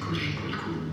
green, pretty cool.